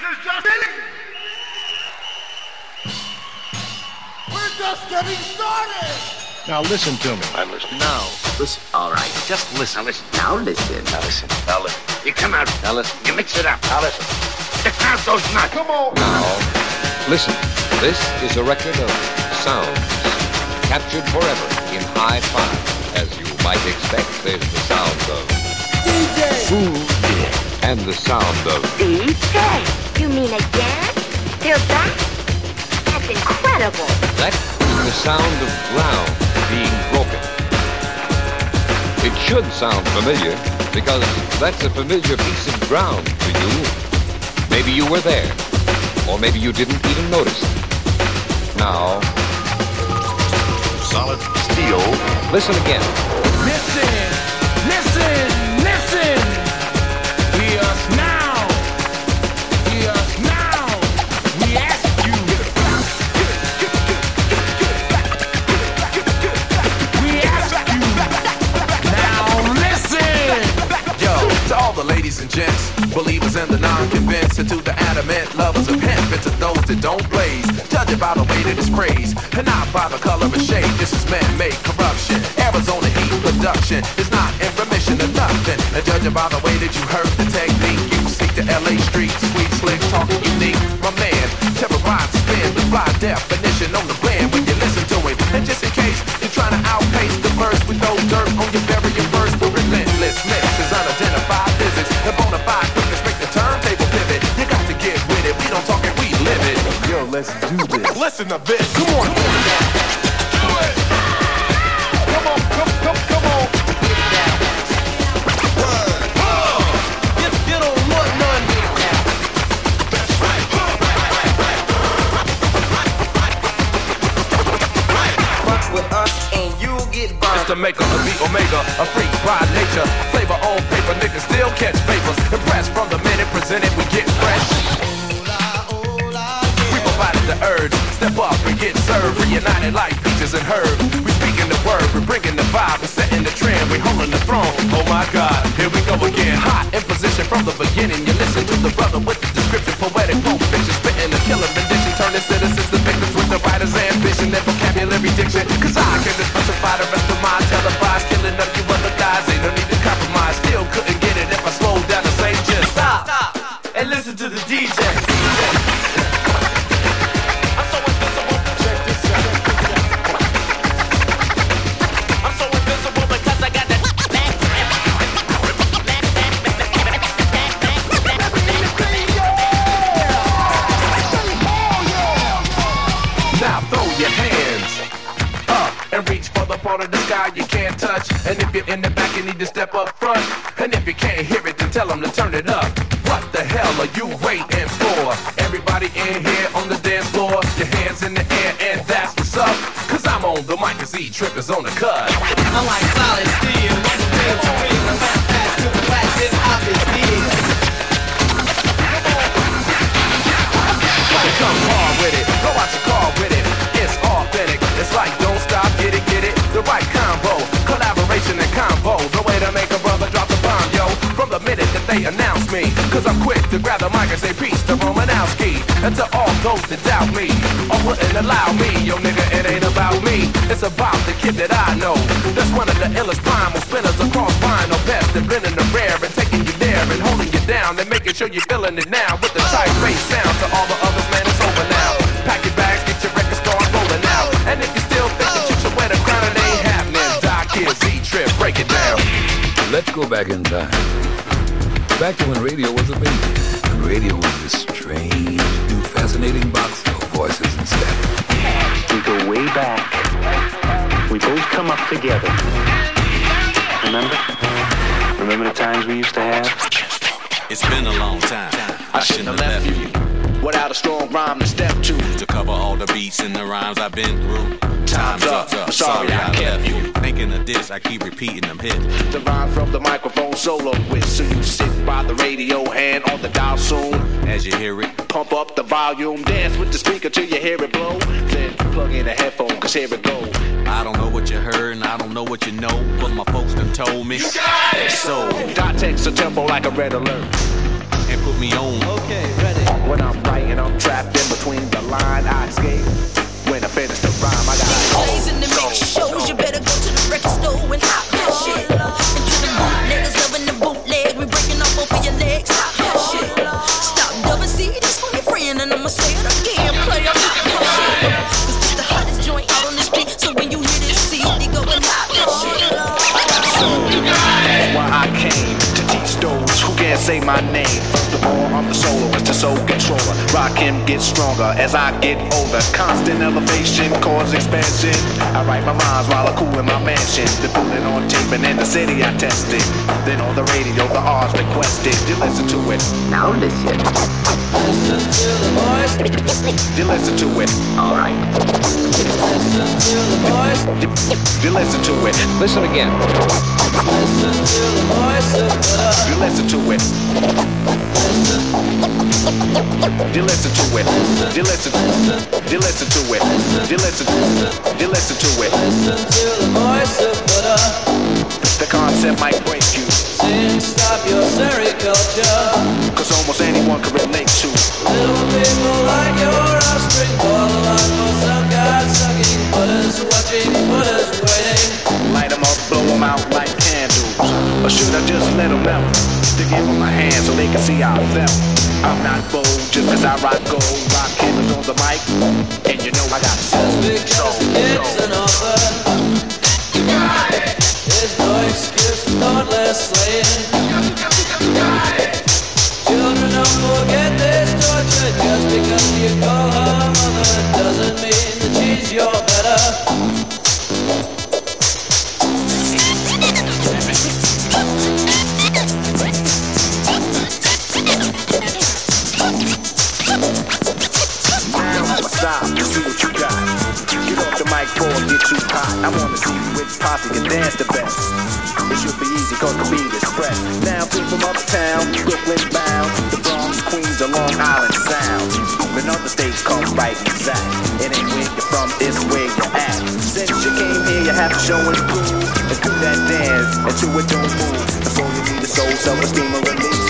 This is just beginning. We're just getting started. Now listen to me. I'm listening. Now, listen. All right, just listen. Now listen. Now listen. Now listen. Now listen. You come out. Now listen. You mix it up. Now listen. The crowd goes nuts. Come on. Now listen. This is a record of sounds captured forever in high five. As you might expect, there's the sound of DJ. food and the sound of DJ, you mean again? They're back? That's incredible. that is the sound of ground being broken. It should sound familiar because that's a familiar piece of ground to you. Maybe you were there, or maybe you didn't even notice. Now, Solid steel. listen again. Listen, believers and the non-convinced, and to the adamant lovers of hemp, and to those that don't blaze, judge it by the way of this praise, and not by the color of shade. This is man-made corruption. Arizona heat production is not in remission of nothing, and judging by the way that you heard the technique. You seek the LA streets, sweet slick, talking unique. My man, terrorize, spin the fly definition on the this. Listen to this. Come on. Do it. Come on, come, come, come on. If you don't want none, Fuck with us and you'll get burned. It's the maker of the Omega, a freak by nature. Flavor on paper, niggas still catch papers. Impressed from the minute presented, we get fresh. The urge, step up and get served. Reunited like peaches and herbs. We speaking the word, we're bringing the vibe, we're setting the trend, we holding the throne. Oh my God, here we go again. Hot in position from the beginning. You listen to the brother with the description, poetic pulp fiction, spitting a killer rendition, turning citizens to victims with the writer's ambition and vocabulary diction. Cause I can specify the rest of my televised killing of you other guys. Ain't no need to compromise. Still couldn't get it if I slowed down to say just stop and listen to the DJ. And if you're in the back, you need to step up front. And if you can't hear it, then tell them to turn it up. What the hell are you waiting for? Everybody in here on the dance floor, your hands in the air, and that's what's up. Cause I'm on the mic, cause Z-Trip is on the cut. I'm like solid me, cause I'm quick to grab the mic and say peace to Romanowski. And to all those that doubt me, or wouldn't allow me, yo nigga, it ain't about me. It's about the kid that I know. That's one of the illest primal spinners across vinyl. Best and blending the rare and taking you there and holding you down and making sure you're feeling it now with the tight bass sound to all the others, man, it's over now. Pack your bags, get your record start rolling out. And if you still think that you should wear the crown, it ain't happening. Doc here, Z-Trip, break it down. Let's go back in time. Back to when radio was a baby. When radio was this strange, new, fascinating box of voices and static. We go way back. We both come up together. Remember? Remember the times we used to have? It's been a long time. I shouldn't have left you Without a strong rhyme to step to. to cover all the beats and the rhymes I've been through. Time's up. I'm sorry I kept you. Thinking of this, I keep repeating them hits. The rhyme from the microphone solo with. So you sit by the radio, hand on the dial soon. As you hear it, Pump up the volume, dance with the speaker till you hear it blow. Then plug in a headphone, cause here it go. I don't know what you heard and I don't know what you know, but my folks done told me. So, Dot text a tempo like a red alert. and put me on. When I'm writing, I'm trapped in between the line. I escape. When I finish the rhyme, I got go, in the mix. shows. You better go to the record store and hop that shit. Into the bootleggers loving the bootleg. We breaking up over your legs. Hop that shit. Stop double C. This for your friend, and I'ma say it again. Play up with shit. Cause this the hottest joint out on the street. So when you hear this CD, go and hop that shit. So, that's why I came to teach those who can't say my name. First of all, I'm the the soul controller. Rock him, get stronger as I get older. Constant elevation, cause expansion. I write my rhymes while I cool in my mansion. They put on tape and in the city I test it. Then on the radio, the R's requested. You listen to it. Now listen. Listen to the voice. You listen to it. Alright. Listen to the voice. You listen to it. Listen again. Listen to the voice of love. You listen to it. Listen. You listen to it. You listen. You listen to it. You listen. You listen to it. Listen to the voice of butter. The concept might break you. Sing, stop your sericulture. Cause almost anyone can relate to. Little people like your offspring fall along for some god sucking butters, watching butters waiting. Light 'em up, blow 'em out like candles. Or should I just let 'em melt? To give 'em a hand so they can see how I felt. I'm not bold just cause I rock gold. Rock killers on the mic. And you know I got soul. Just because it's an offer. You got it. There's no excuse for thoughtless slaying. Because you call her mother doesn't mean that she's your better. Stop to see what you got. Get off the mic get too hot. I wanna see which posse can dance the best. It should be easy cause the beat. Now people from uptown, Brooklyn right exact. It ain't where you're from, it's where you're at. Since you came here, you have to show and prove. And do that dance until it don't move. Before you need a soul, self-esteem, or release.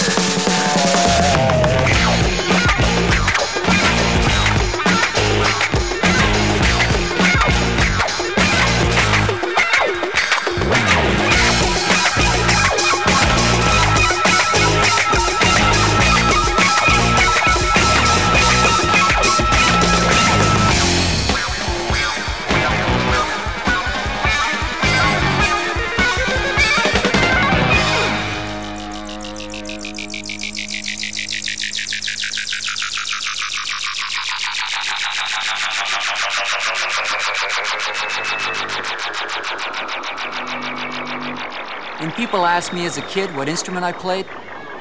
asked me as a kid what instrument I played,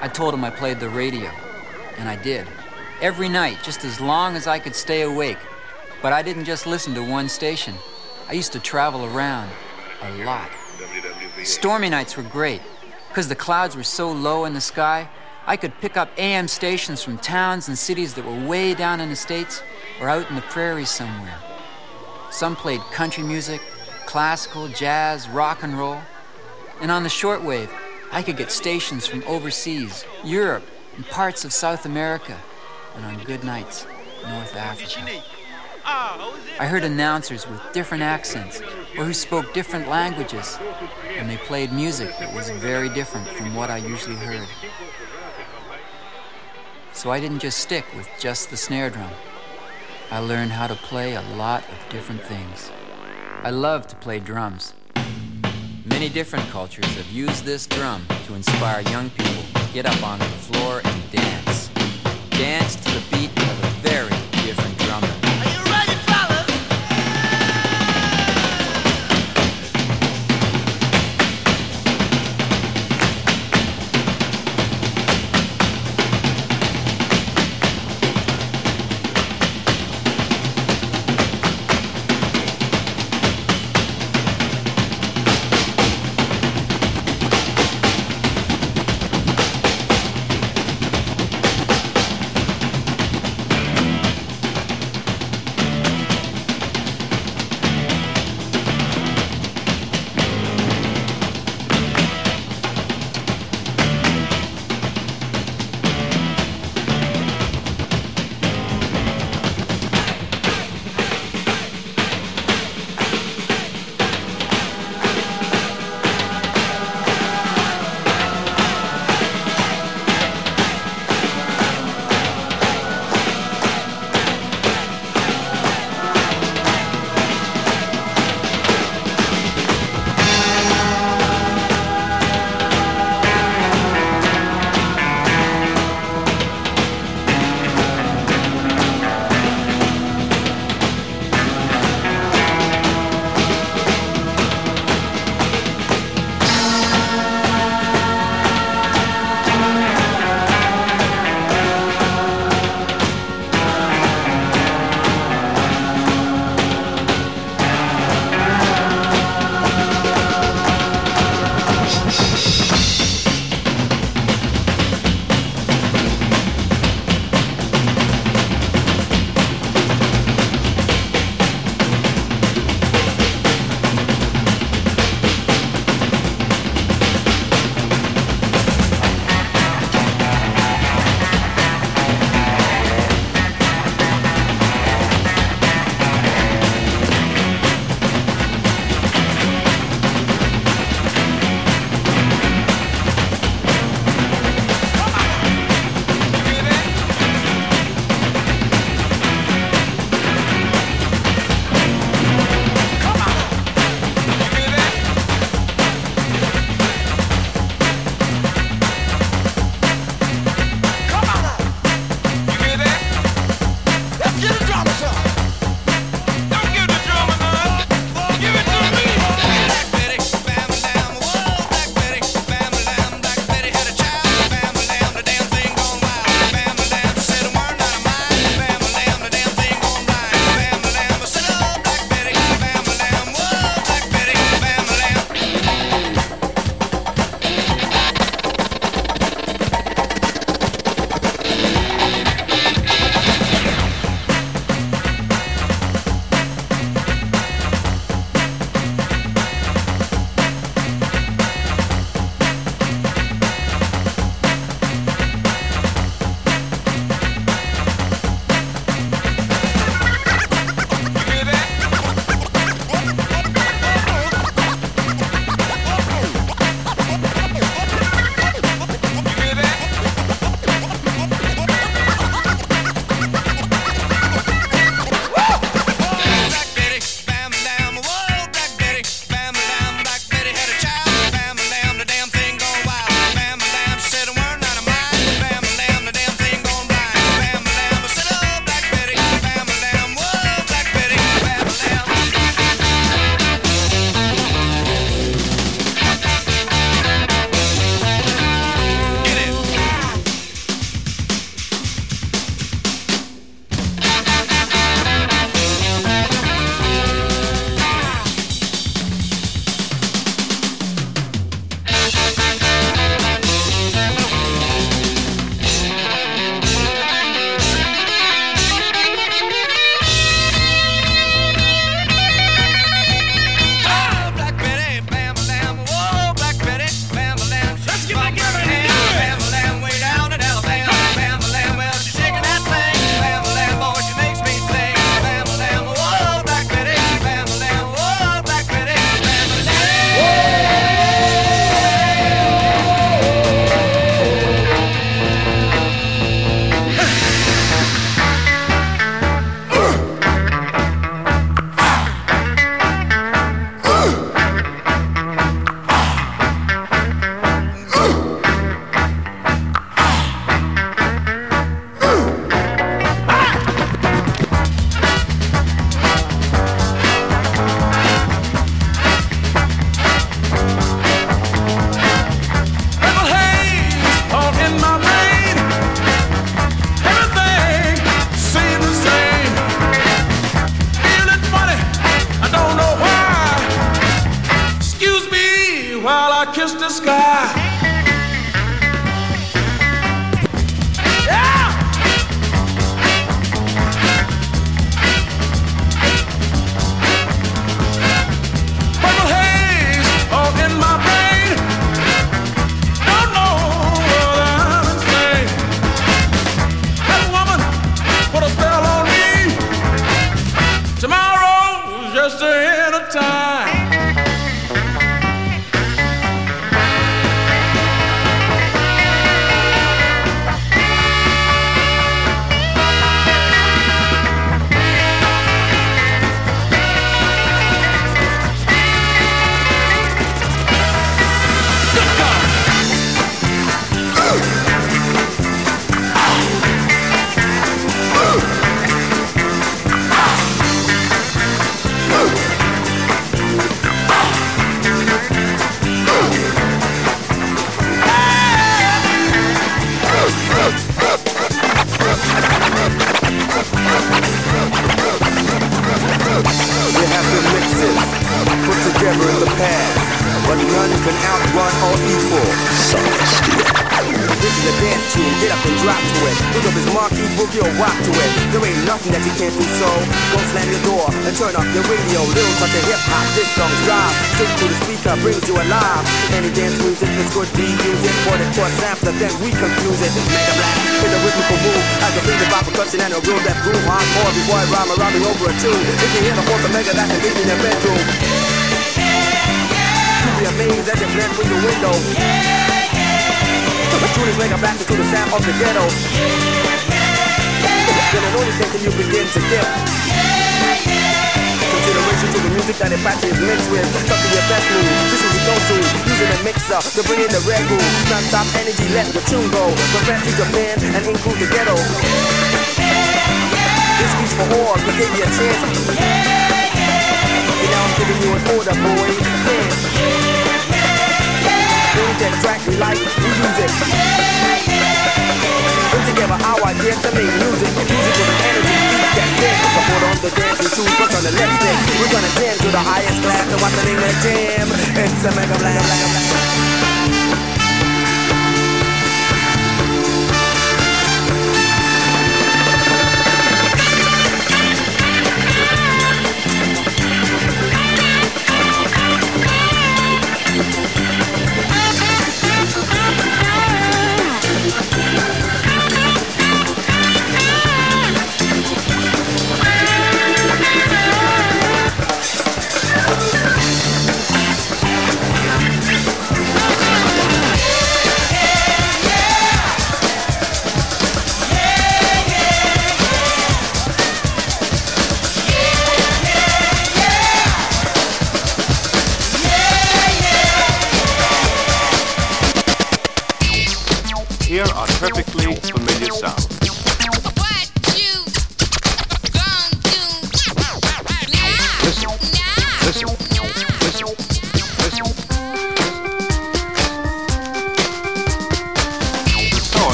I told him I played the radio. And I did. Every night, just as long as I could stay awake. But I didn't just listen to one station. I used to travel around a lot. Stormy nights were great. Because the clouds were so low in the sky, I could pick up AM stations from towns and cities that were way down in the States or out in the prairies somewhere. Some played country music, classical, jazz, rock and roll. And on the shortwave, I could get stations from overseas, Europe, and parts of South America, and on good nights, North Africa. I heard announcers with different accents or who spoke different languages, and they played music that was very different from what I usually heard. So I didn't just stick with just the snare drum. I learned how to play a lot of different things. I love to play drums. Many different cultures have used this drum to inspire young people to get up onto the floor and dance. Dance to the beat of a very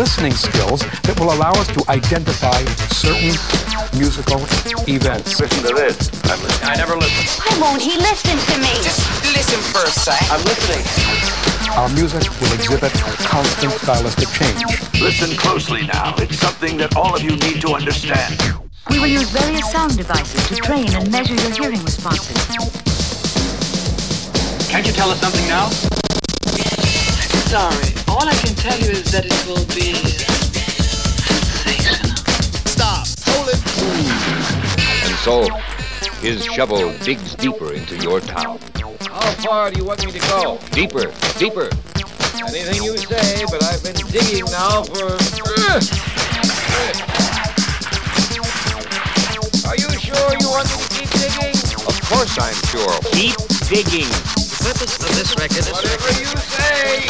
listening skills that will allow us to identify certain musical events. Listen to this. I'm listening. I never listen. Why won't he listen to me? Just listen for a sec. I'm listening. Our music will exhibit constant stylistic change. Listen closely now. It's something that all of you need to understand. We will use various sound devices to train and measure your hearing responses. Can't you tell us something now? Sorry. All I can tell you is that it will be sensational. Stop. Hold it. And so, his shovel digs deeper into your town. How far do you want me to go? Deeper, deeper. Anything you say, but I've been digging now for. Uh, Are you sure you want me to keep digging? Of course I'm sure. Keep digging. The purpose of this record is Whatever you say.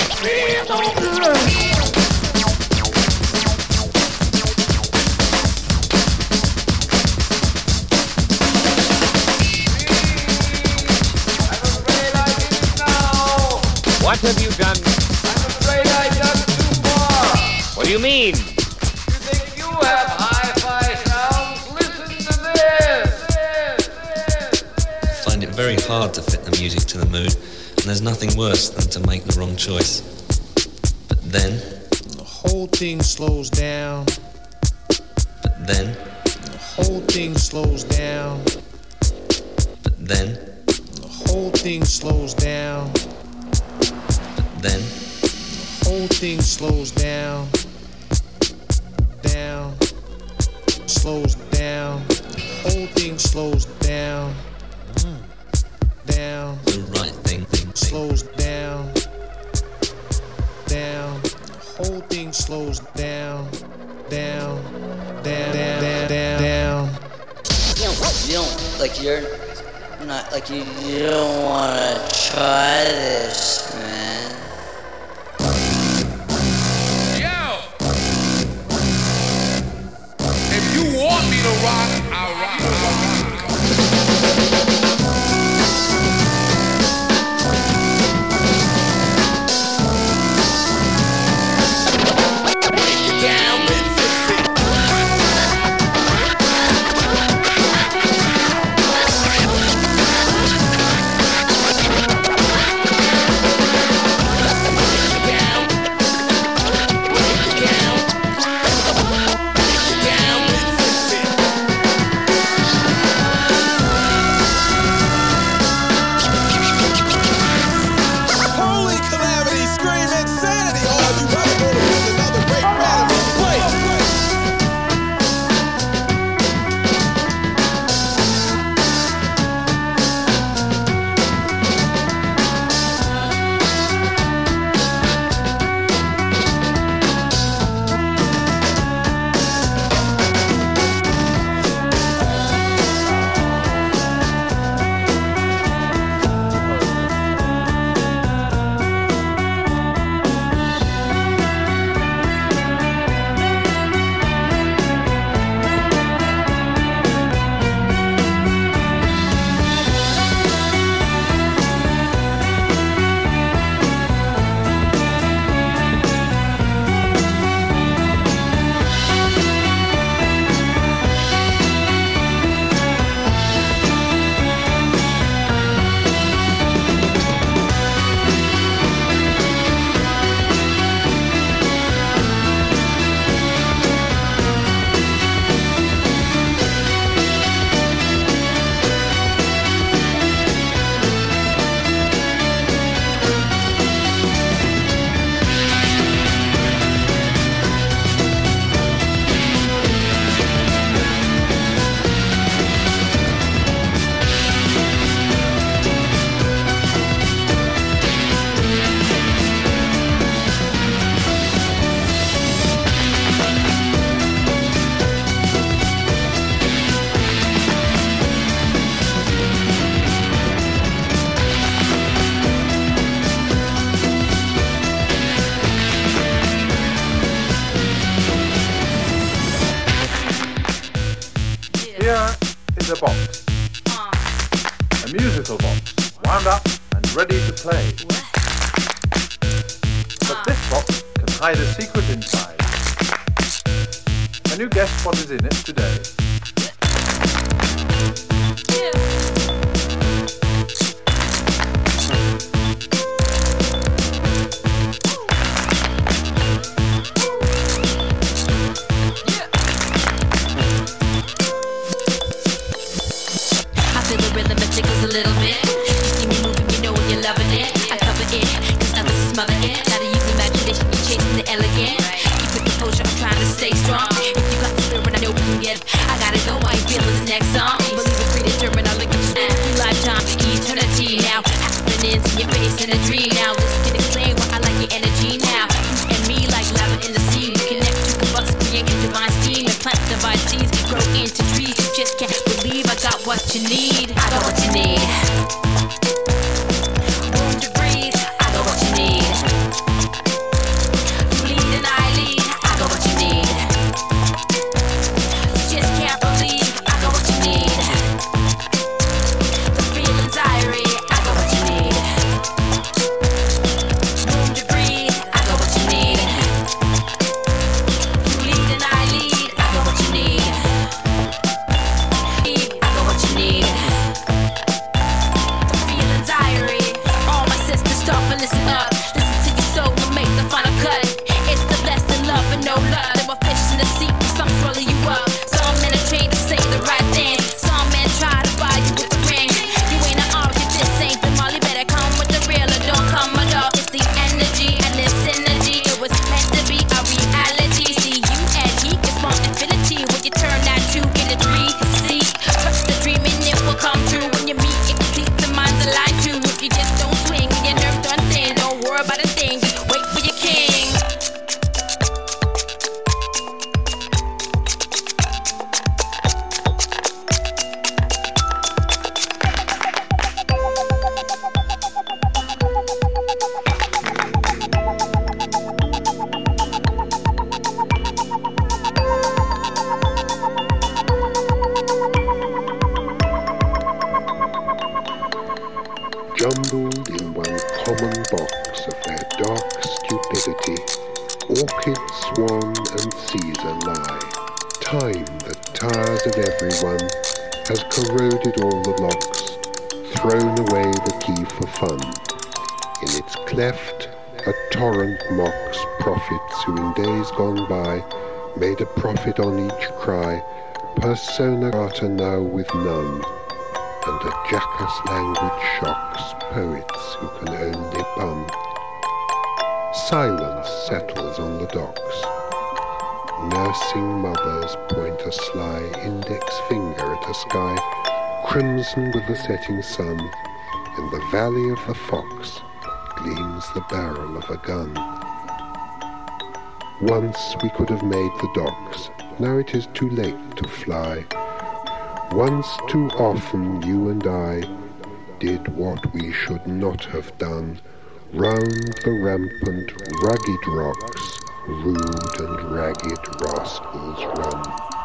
What have you done? I'm afraid I dug too far. What do you mean? Hard to fit the music to the mood, and there's nothing worse than to make the wrong choice. But then, The whole thing slows down. but then, The whole thing slows down. but then, The whole thing slows down. but then, The whole thing slows down. Down. Slows down. The whole thing slows down. Down. the right thing, thing, Slows down. Down. The whole thing slows down. Down. Down. Down. Down. Down. down. You don't, you don't, like you're not, like you, you don't wanna try this, man. Yo! If you want me to rock, I'll rock. I'll rock. musical box, wound up and ready to play. But ah. this box can hide a secret inside. Can you guess what is in it today? what you need. I got what you need. days gone by, made a profit on each cry, persona grata now with none, and a jackass language shocks poets who can only pun. Silence settles on the docks. Nursing mothers point a sly index finger at a sky crimson with the setting sun. In the valley of the fox gleams the barrel of a gun. Once we could have made the docks, now it is too late to fly. Once too often you and I did what we should not have done, round the rampant, rugged rocks, rude and ragged rascals run.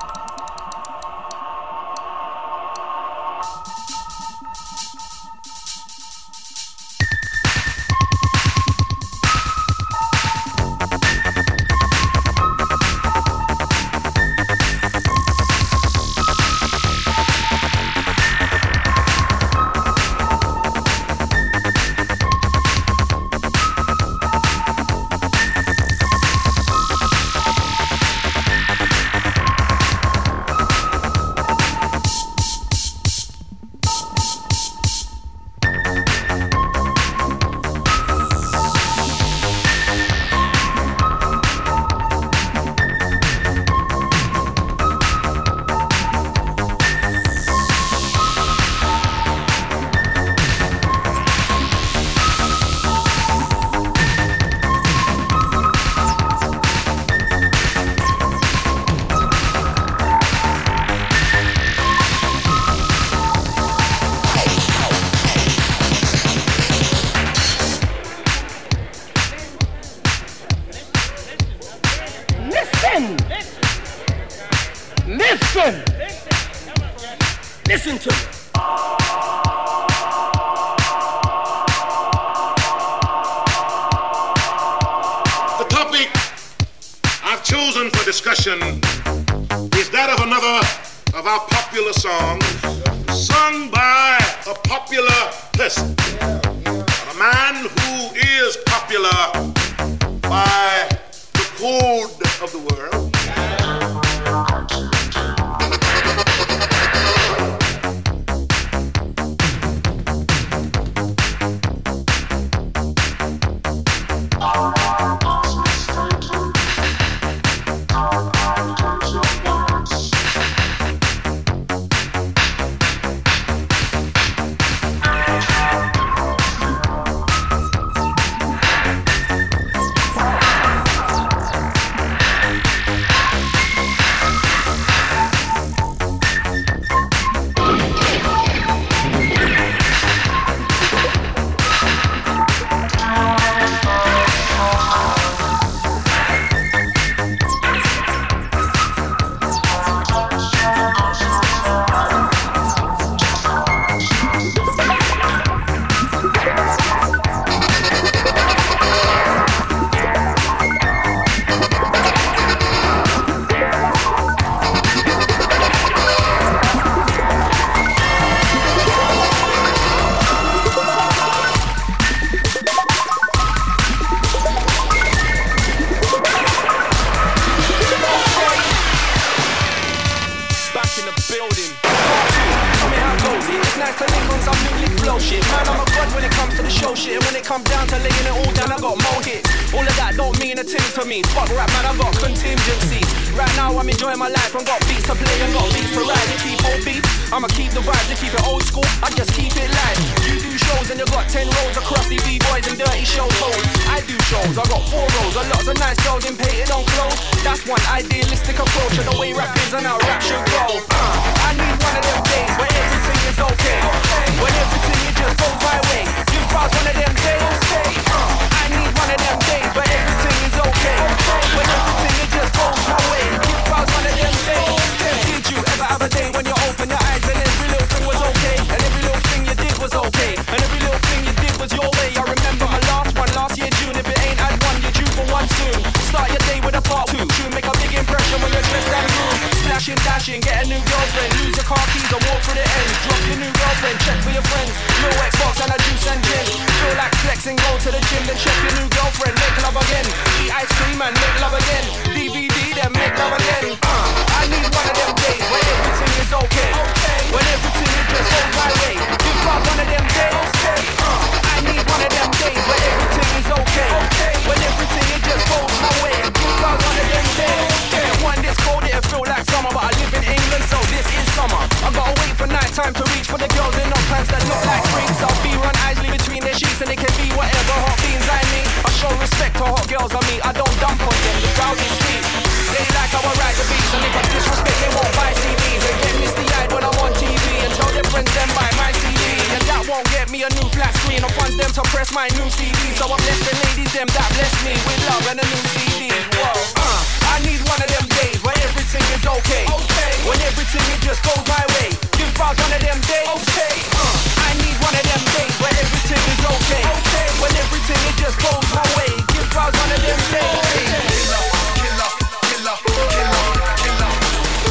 them by my CD. And that won't get me a new flat screen. I want them to press my new CD. So I'm blessed ladies, them that bless me with love and a new CD. Whoa. Uh, I need one of them days where everything is okay. okay. When everything it just goes my way. Give out one of them days. Okay. Uh, I need one of them days where everything is okay. okay. When everything it just goes my way. Give out one of them days. Killer, killer, killer, killer, killer.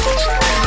killer.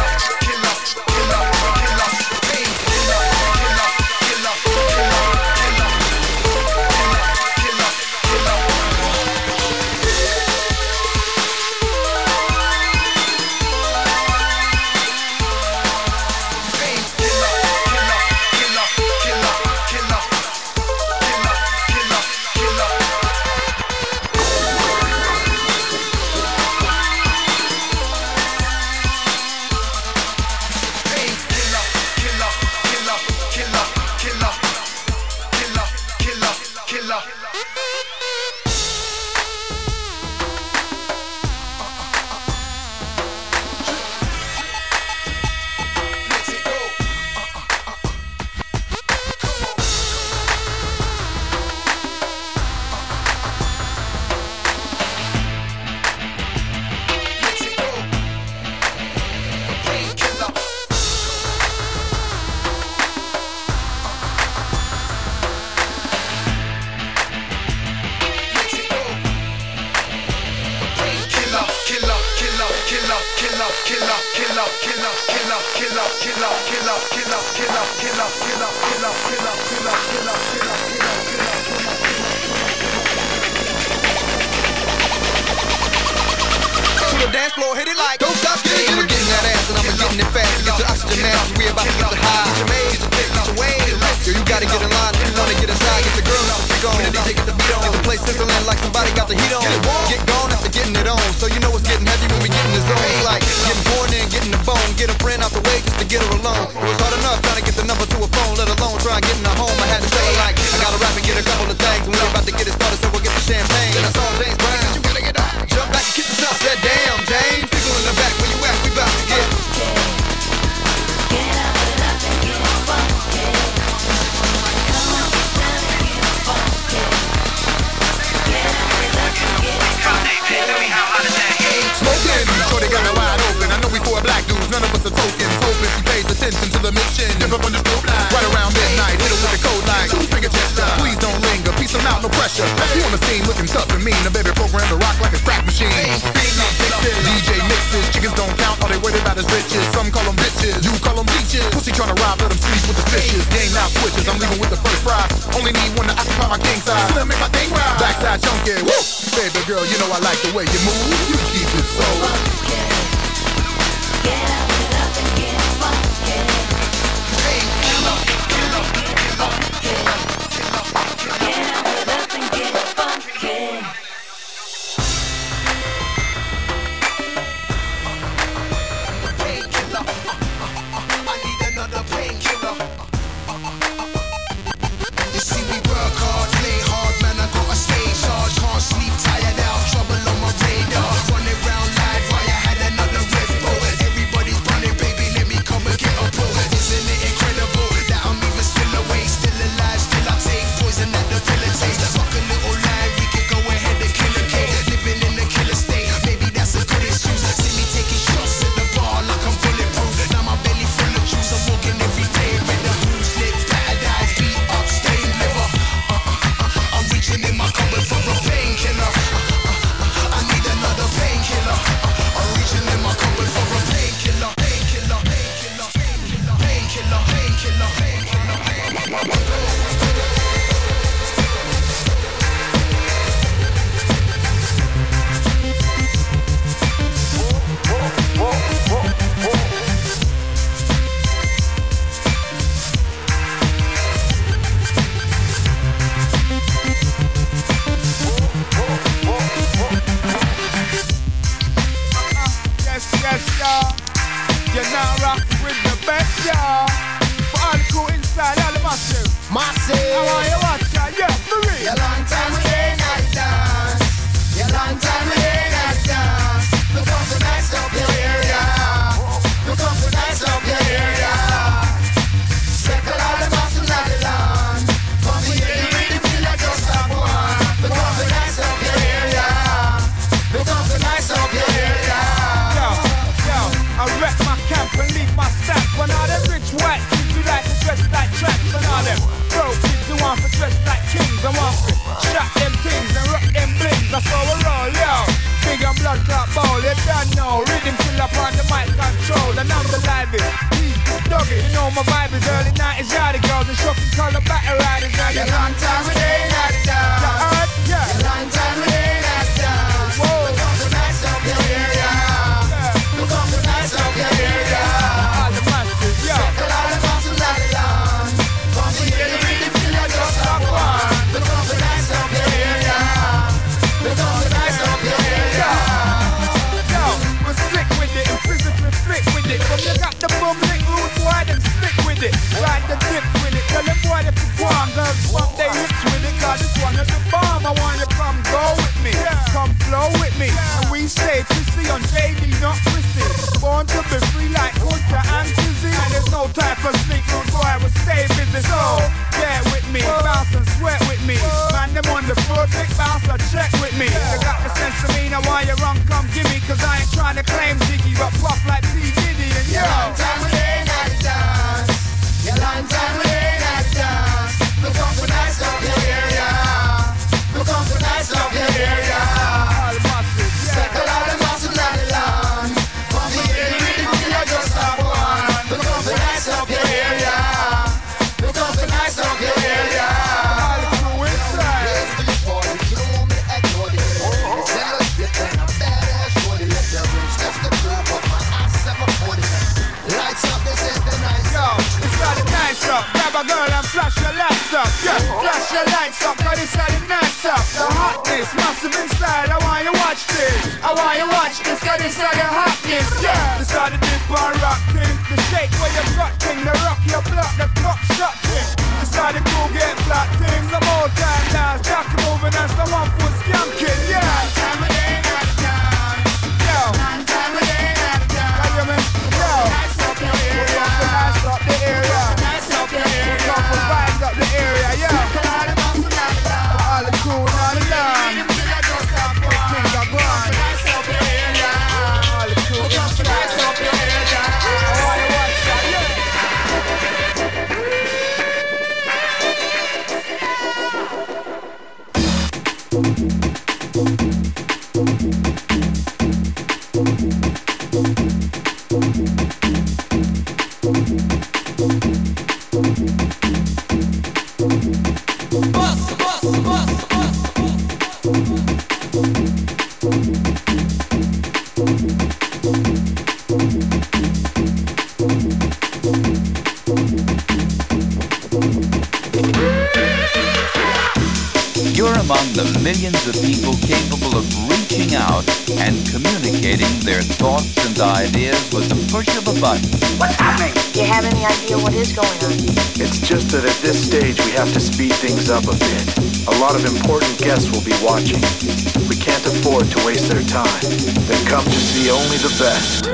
To the dance floor, hit it like don't stop getting I'ma getting that ass and I'ma getting it fast. Get your oxygen mask, we about to get the high. Get your maid, get your pick, get your wave. Yo, you gotta get in line if you wanna get inside. Get the girl out, freak on. The DJ get the beat on. Get the place sizzling like somebody got the heat on. Get gone after getting it on. So you know it's getting heavy when we get in the zone. It's like getting born in, getting the bone. Get a friend out the way just to get her alone. It was hard enough trying to get the number to a phone, let alone try and get in her home. I had to tell her like I gotta rap and get a couple of things. And we about to get it started, so we'll get the champagne. Then I saw James Brown. You gotta get up, jump back and Kick the shots, that damn James. People in the back, When you at? We to get. Get up and up and get funky. Come on, get funky. Get up and up and get funky. How hot is that? Smoking, Detroit, got me wide open. I know we for a black dudes, none of us are tokens. Hoping she pays attention to the mission. Dip up on the strobe line, right around midnight. Hit her with the code like two finger gesture. Please don't linger, peace them out, no pressure. You on the scene looking tough and mean. The baby program to rock like a crack machine. DJ mixes, chickens don't count. All they worried about is riches. Some call them bitches, you call them beaches. Pussy tryna rob, let them sleep with the fishes. Game now switches, I'm leaving with the first prize. Only need one to occupy my king size. Slim make my thing rise. Backside chunky, woo. Baby girl, you know I like the way you move. You keep it so. Yeah. Me. You got the sense of me, now why you run, come give me. Cause I ain't trying to claim Jiggy, but puff like P. Diddy. And yo, long time we ain't had dance. Your long time up. The hotness, massive inside, I want you watch this. I want you watch this, this how the hotness, yeah. This how the dip and rock thing. The shake where you got thing, the rock your block, the clock shot. This how the cool get flat things. I'm all time now, Jack moving as the one push of a button. What's happening? Do you have any idea what is going on? It's just that at this stage we have to speed things up a bit. A lot of important guests will be watching. We can't afford to waste their time. They come to see only the best.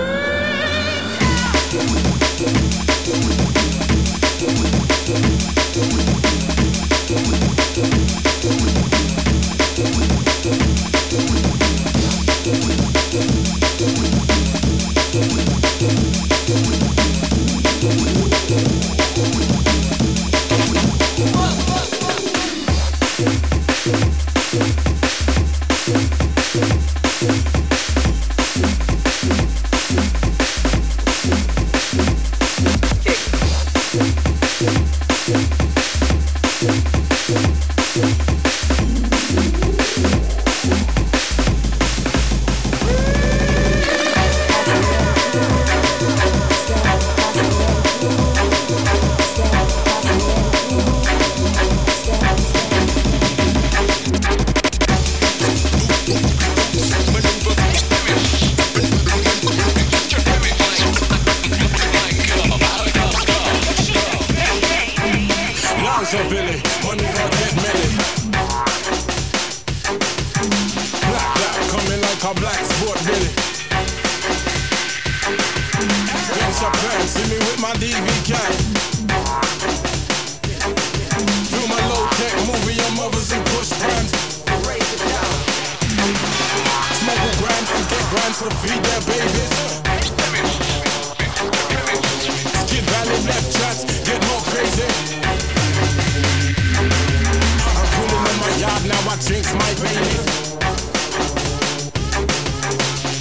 Drinks my baby.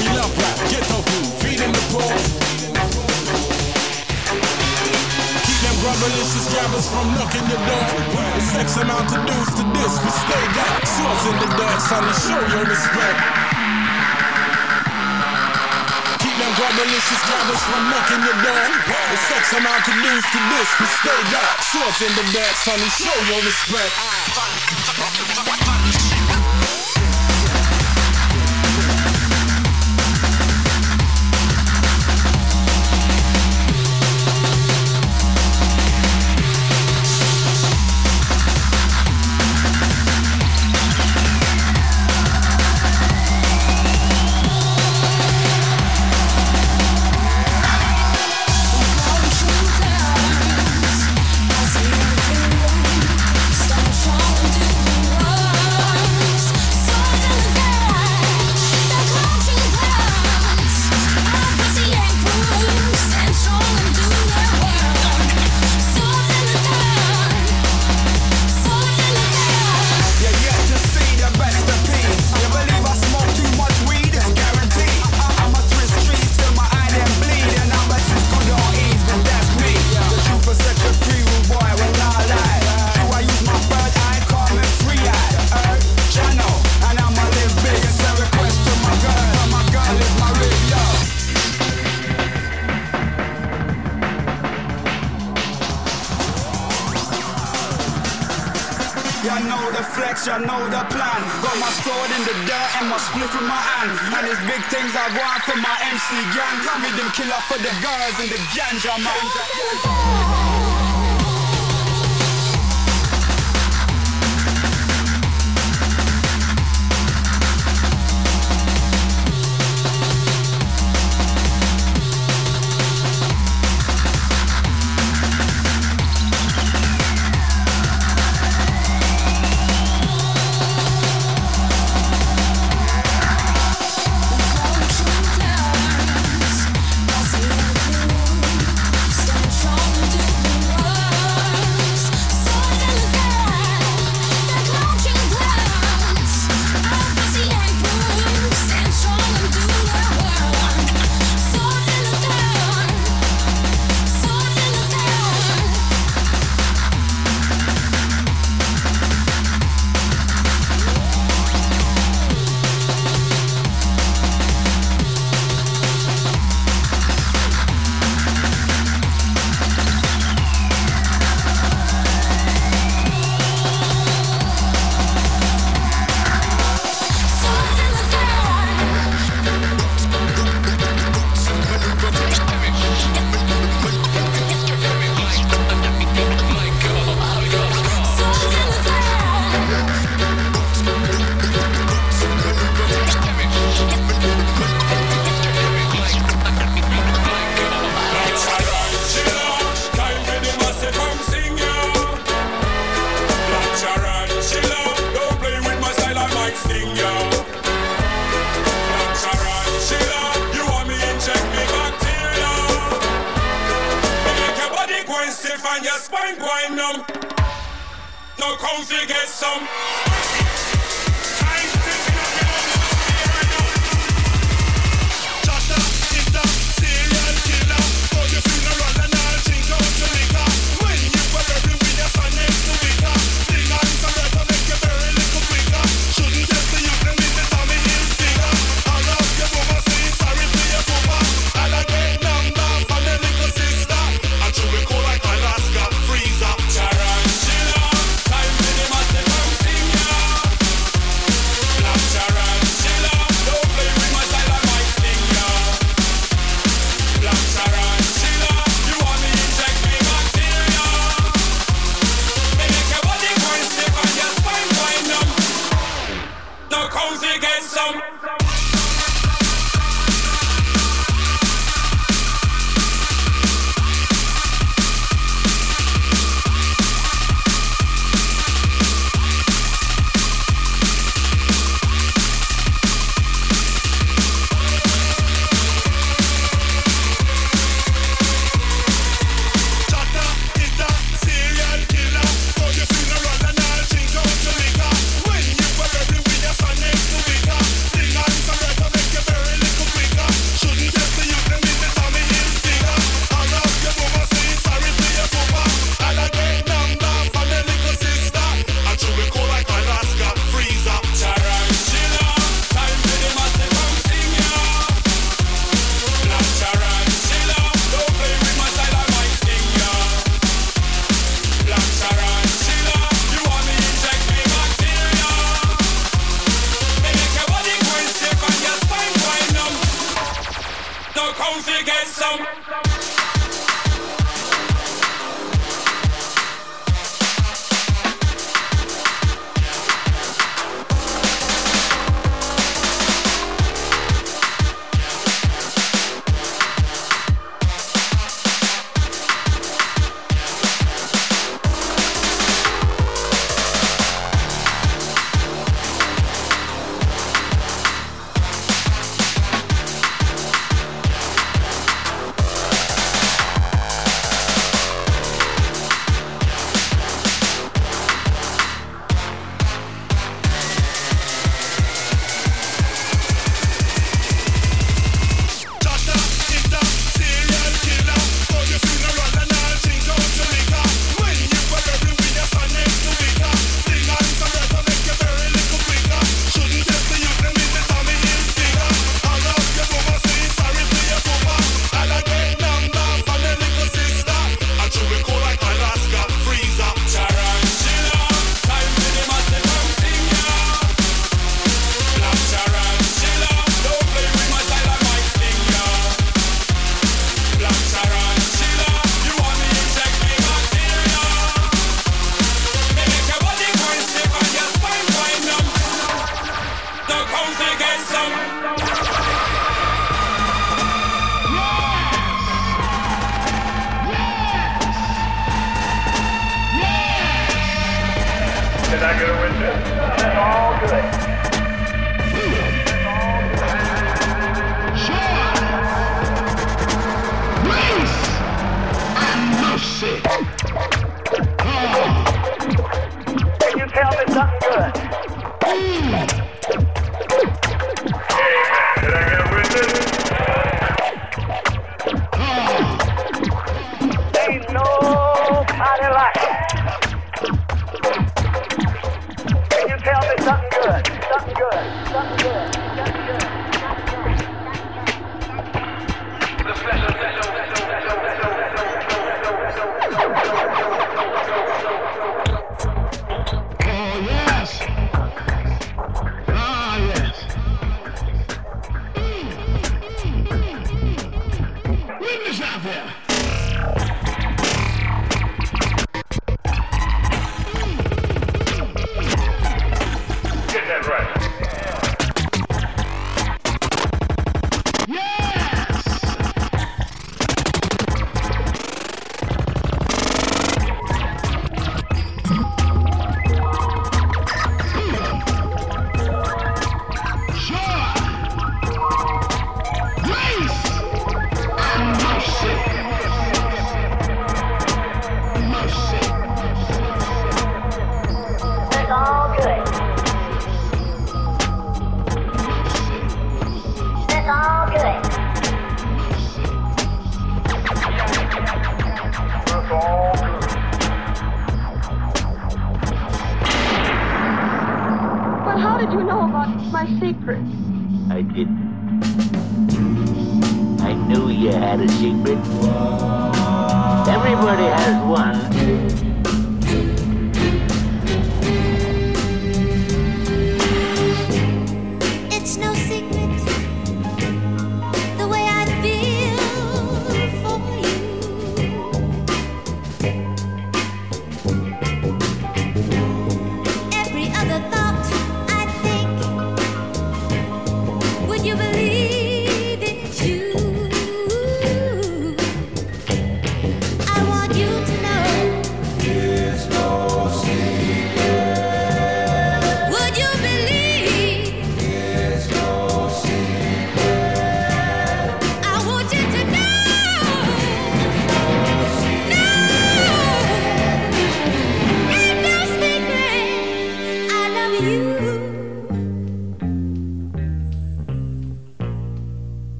We love rap, ghetto food, feeding the poor. Keep them grubberlicious grabbers from knocking your door. The sex amount to dues to this, we stay got swords in the dirt, son, to show your respect. Keep them grubberlicious grabbers from knocking your door. The sex amount to dues to this, we stay got swords in the dirt, son, show your respect.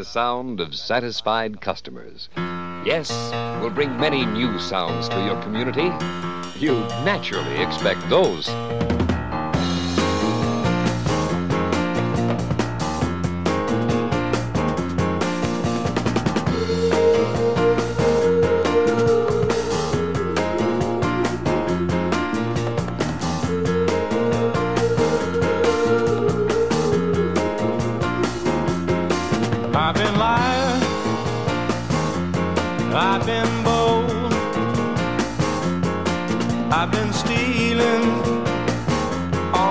The sound of satisfied customers. Yes, we'll bring many new sounds to your community. You naturally expect those.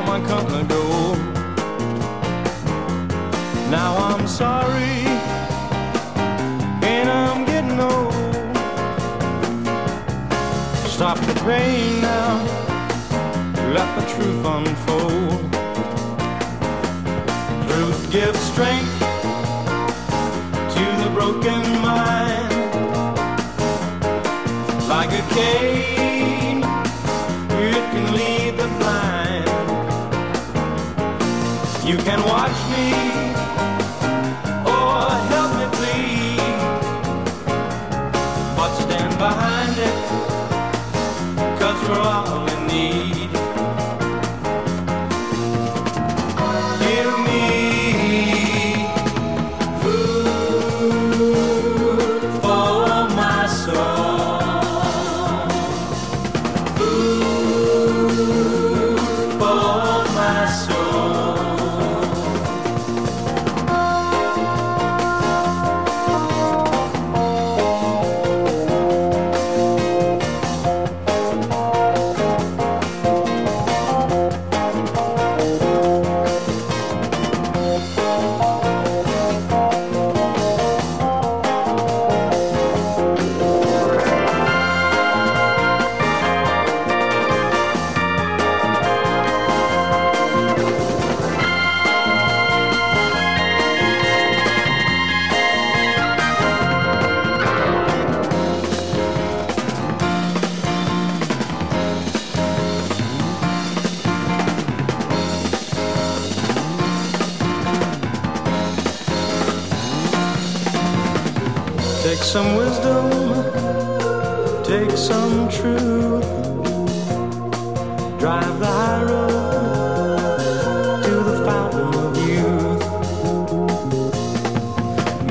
My. Now I'm sorry, and I'm getting old. Stop the pain now, let the truth unfold. Truth gives strength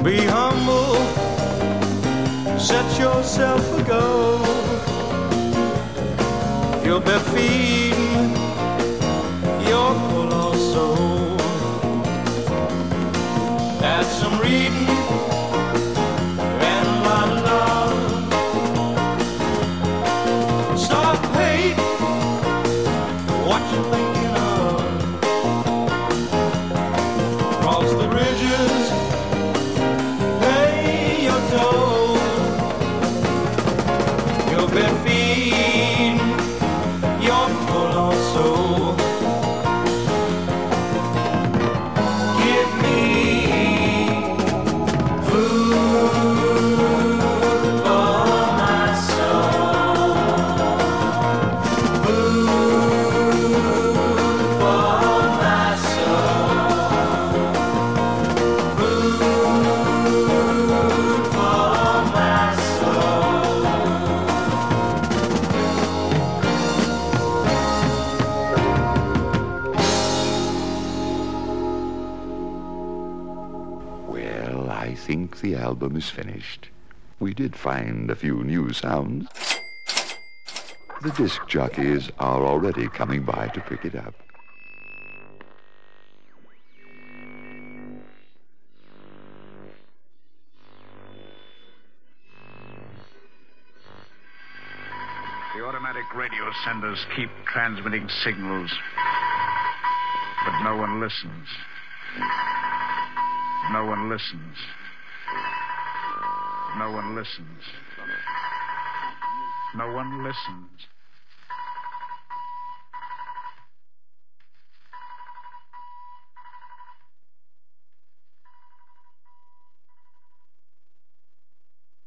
Be humble, set yourself a goal. You'll be feeding your soul. Add some reading did find a few new sounds. The disc jockeys are already coming by to pick it up. The automatic radio senders keep transmitting signals, but no one listens. No one listens. No one listens. No one listens.